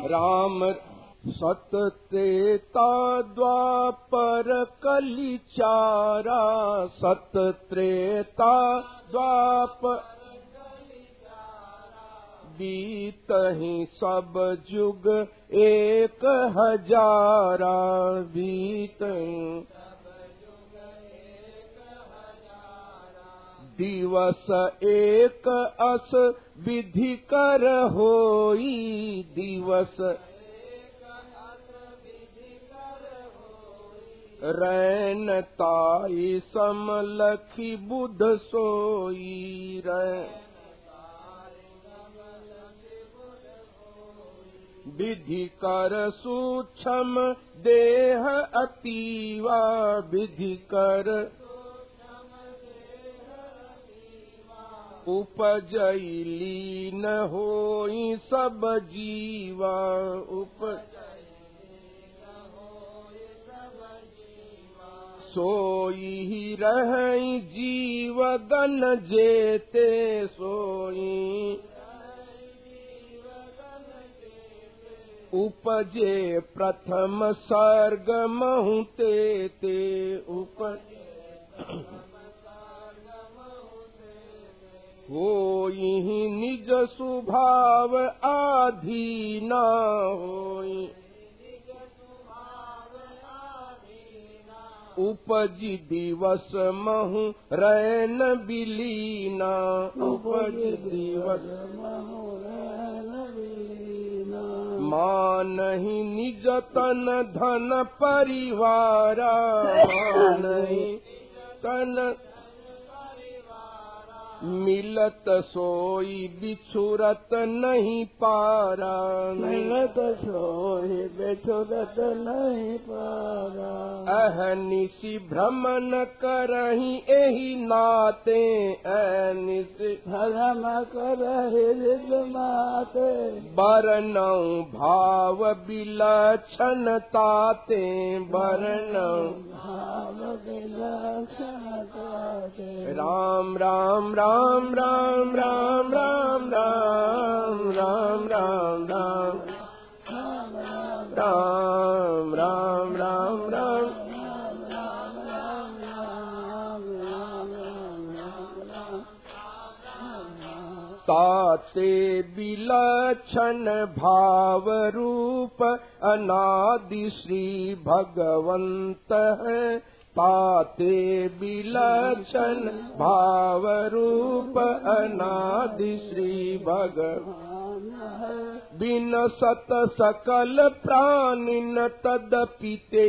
राम सत त्रेता द्वापर कली चारा सत त्रेता द्वापर बीत ही सब जुग एक हजारा। बीत दिवस एक अस विधि कर होई दिवस। रैन ताई समलखी बुध सोई रैन। विधि कर सूक्ष्म देह अतीवा विधि कर उपजली न हो सब जीवा उप सोई रह जीव दन जेते सोई। उपजे प्रथम सर्ग महुते ते उप उपज होई निज स्वभाव आधीना होई उपज दिवस महु रैन बिलीना। उपज दिवस मानहि निज तन धन परिवारा। मानहि तन मिलत सोई बिछुरत नहीं पारा। मिलत सोई बिछुरत नहीं पारा। अहनिशि भ्रमण करही एहि नाते। अहनिशि धर्म कर हृद माते बरनौ भाव बिलक्षण ताते। बरनौ भाव विलक्षण ताते। राम राम राम राम राम राम राम राम राम राम राम। राम राम राम ताते बिलक्षण भाव रूप अनादि श्री भगवंत है ताते बिलक्षण भाव रूप अनादि श्री भगवान बिन सत सकल प्राणिन तदपि ते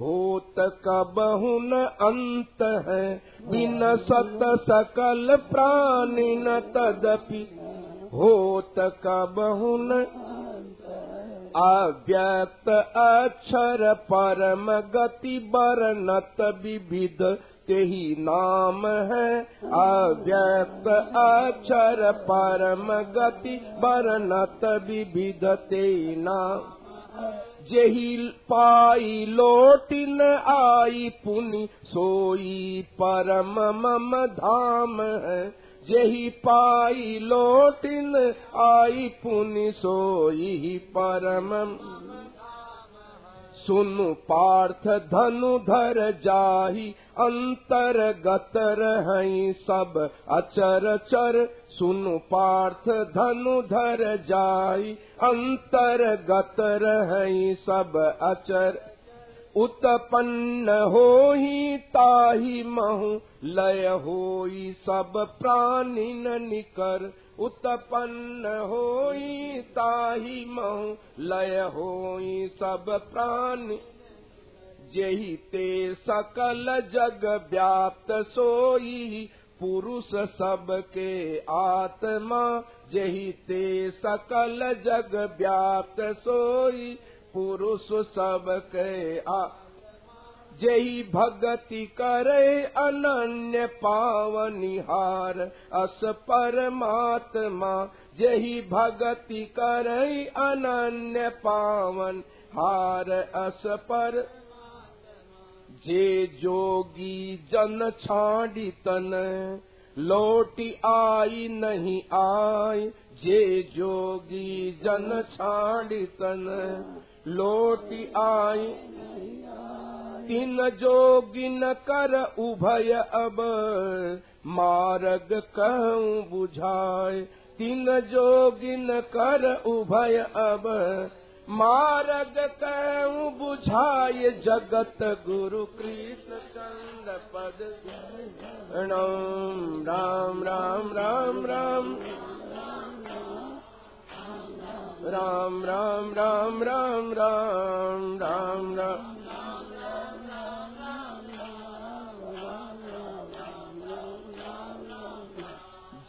होत कबहुन अंत है। बिन सत सकल प्राणिन तदपि होत कबहुन अव्यक्त अक्षर परम गति बरनत विविध। तेही नाम है। अव्यक्त अक्षर परम गति बरनत विविध। ते नाम। जेही पाई लोटिन आई पुनि। सोई परम मम धाम है। जेही पाई लोटिन, आई पुनि सोई परम सुनु पार्थ धनु धर जाही, अंतर्गत रही सब अचर चर। सुनु पार्थ धनु धर जाई अंतर्गत रही सब अचर। उत्पन्न होही ताही महु लय होई सब प्राणी निकर। उत्पन्न होई ताही महु लय होई सब प्राणी। जेहि ते सकल जग व्याप्त सोई पुरुष सबके आत्मा। जेहि ते सकल जग व्याप्त सोई पुरुष सबके आ जही भगति करे अनन्य पावनिहार अस परमात्मा जही भगति करे अनन्य पावन हार अस पर जे जोगी जन छाड़ी तन लौटी आई नहीं आय जे जोगी जन छाड़ितन लोटी आई। तिन जोगिन कर उभय अब मार्ग कहूँ बुझाए। तिन जोगिन कर उभय अब मार्ग कहूँ बुझाए। जगत गुरु कृष्ण चंद्र पद। राम राम राम राम राम राम राम राम राम राम राम राम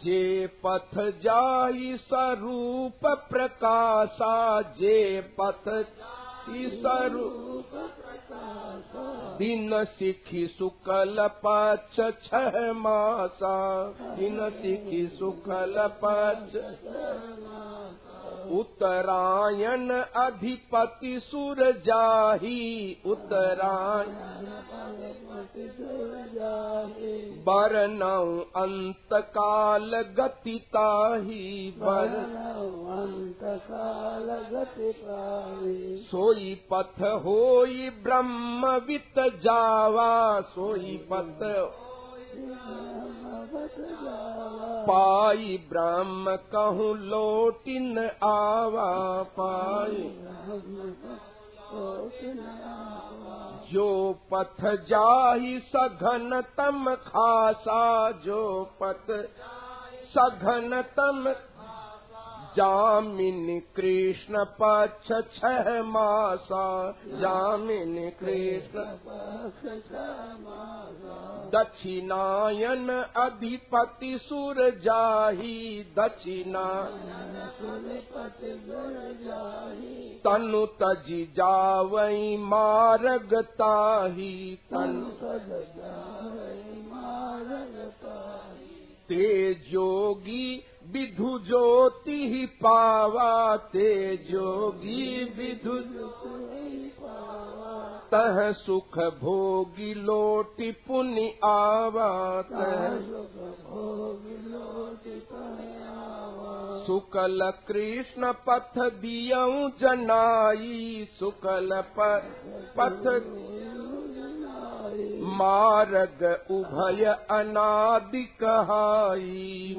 जे पथ जाई स्वरूप प्रकाशा जे पथ जाई स्वरूप दिन सिखी सुकल पक्ष छह मासा। दिन सिखी सुकल पक्ष उत्तरायण अधिपति सुर जाहि उत्तरायणे। वर्ण अन्तल गति ताहि वर्तकाल गति सोई पथ होइ ब्रह्मवित जावा सोईपथ पाई ब्रह्म कहूँ लोटिन आवा पाई। जो पथ जाहि सघन तम खासा जो पथ सघन तम जामिन कृष्ण पक्ष छह मासा। जामिन कृष्ण दक्षिणायन अधिपति सुर जाही। दक्षिणा तनु तजी जावई मार्ग ताही ते जोगी विधु ज्योति ही पावा ते जोगी विधु तह सुख भोगी लोटि पुनि आवा तह सुकल कृष्ण पथ दियऊ जनाई सुकल पथ मार्ग उभय अनादि कहाई।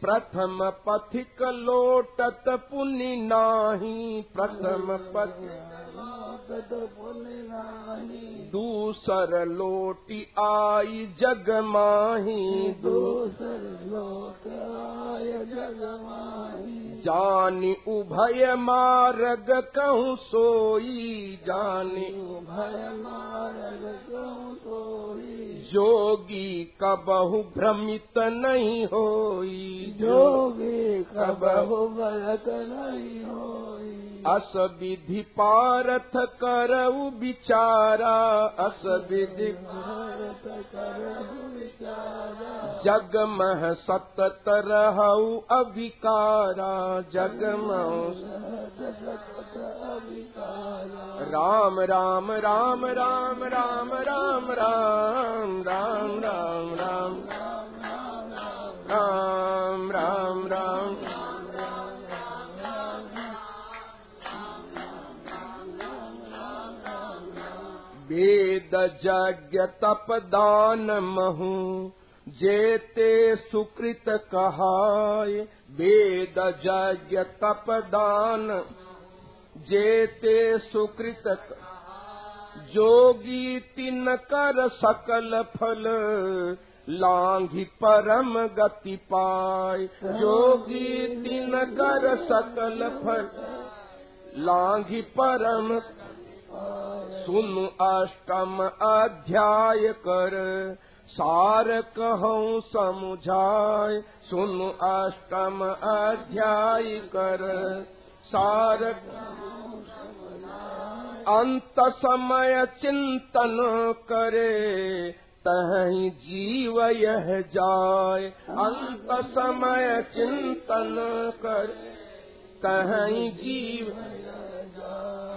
प्रथम पथिक लोटत पुनि नाही प्रथम पथ दूसर लोटी आई जग माही दूसर लोक आय जगमाही जानि उभय मार्ग कहूँ सोई। जानि भय मारग क्यों सोई। जोगी कबहु भ्रमित नहीं होई। जोगी अस विधि पारथ करऊ जग मह सतत रहऊ अविकारा जग राम राम राम राम राम राम राम राम राम राम राम राम राम। वेद यज्ञ तप दान महु जेते सुकृत कहाय। वेद यज्ञ तप दान जेते सुकृत जोगी तिन कर सकल फल लांघी परम गति पाय। जोगी तिन कर सकल फल। लांघी परम। सुन अष्टम अध्याय कर। सार कहूँ समुझाय। सुन अष्टम अध्याय कर। सार अंत समय चिंतन करे तही जीव यह जाय। अंत समय चिंतन कर तही जीव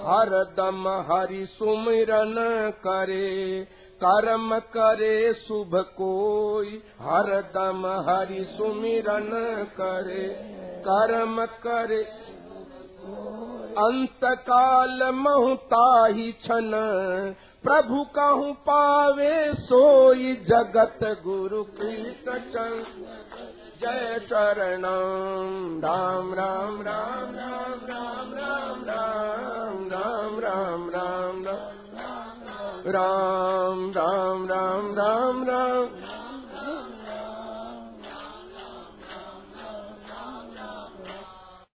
हरदम हरि सुमिरन करे। कर्म करे शुभ कोई हर दम हरि सुमिरन करे। कर्म करे अंत काल महताही छन प्रभु कहूँ पावे सोई जगत गुरु कृष्ण जय चरणम राम राम राम राम राम राम राम राम राम राम राम राम राम राम राम राम